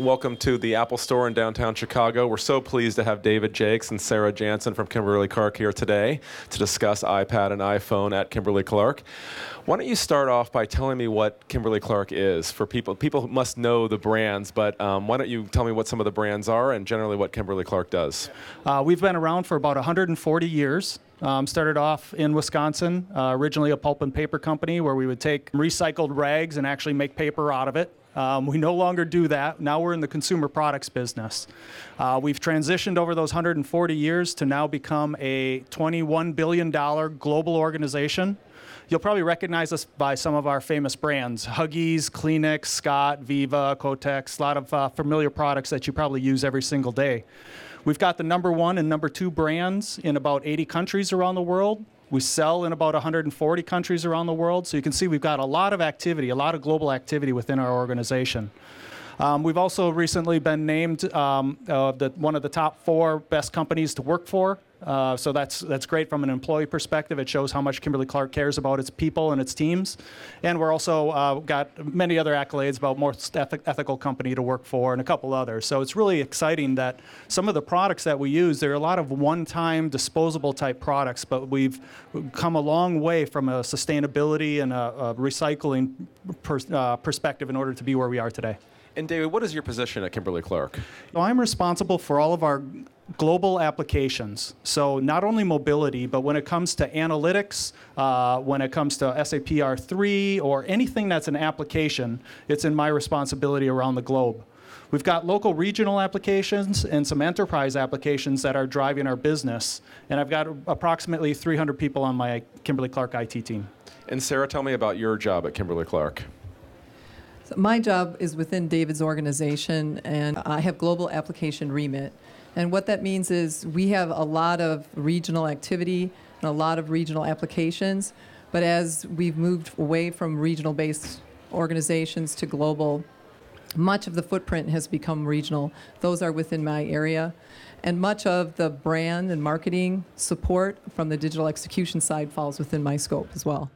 Welcome to the Apple Store in downtown Chicago. We're so pleased to have David Jakes and Sarah Jansen from Kimberly Clark here today to discuss iPad and iPhone at Kimberly Clark. Why don't you start off by telling me what Kimberly Clark is for people? People must know the brands, but um, why don't you tell me what some of the brands are and generally what Kimberly Clark does? Uh, we've been around for about 140 years. Um, started off in Wisconsin, uh, originally a pulp and paper company where we would take recycled rags and actually make paper out of it. Um, we no longer do that. Now we're in the consumer products business. Uh, we've transitioned over those 140 years to now become a $21 billion global organization. You'll probably recognize us by some of our famous brands Huggies, Kleenex, Scott, Viva, Kotex, a lot of uh, familiar products that you probably use every single day. We've got the number one and number two brands in about 80 countries around the world. We sell in about 140 countries around the world. So you can see we've got a lot of activity, a lot of global activity within our organization. Um, we've also recently been named um, uh, the, one of the top four best companies to work for uh, so that's that's great from an employee perspective. It shows how much Kimberly Clark cares about its people and its teams. And we're also uh, got many other accolades about most ethical company to work for and a couple others. So it's really exciting that some of the products that we use, there are a lot of one-time disposable type products, but we've come a long way from a sustainability and a, a recycling uh, perspective in order to be where we are today. And David, what is your position at Kimberly Clark? So I'm responsible for all of our global applications. So not only mobility, but when it comes to analytics, uh, when it comes to SAP R3 or anything that's an application, it's in my responsibility around the globe. We've got local regional applications and some enterprise applications that are driving our business. And I've got approximately 300 people on my Kimberly Clark IT team. And Sarah, tell me about your job at Kimberly Clark. My job is within David's organization, and I have global application remit. And what that means is we have a lot of regional activity and a lot of regional applications. But as we've moved away from regional based organizations to global, much of the footprint has become regional. Those are within my area. And much of the brand and marketing support from the digital execution side falls within my scope as well.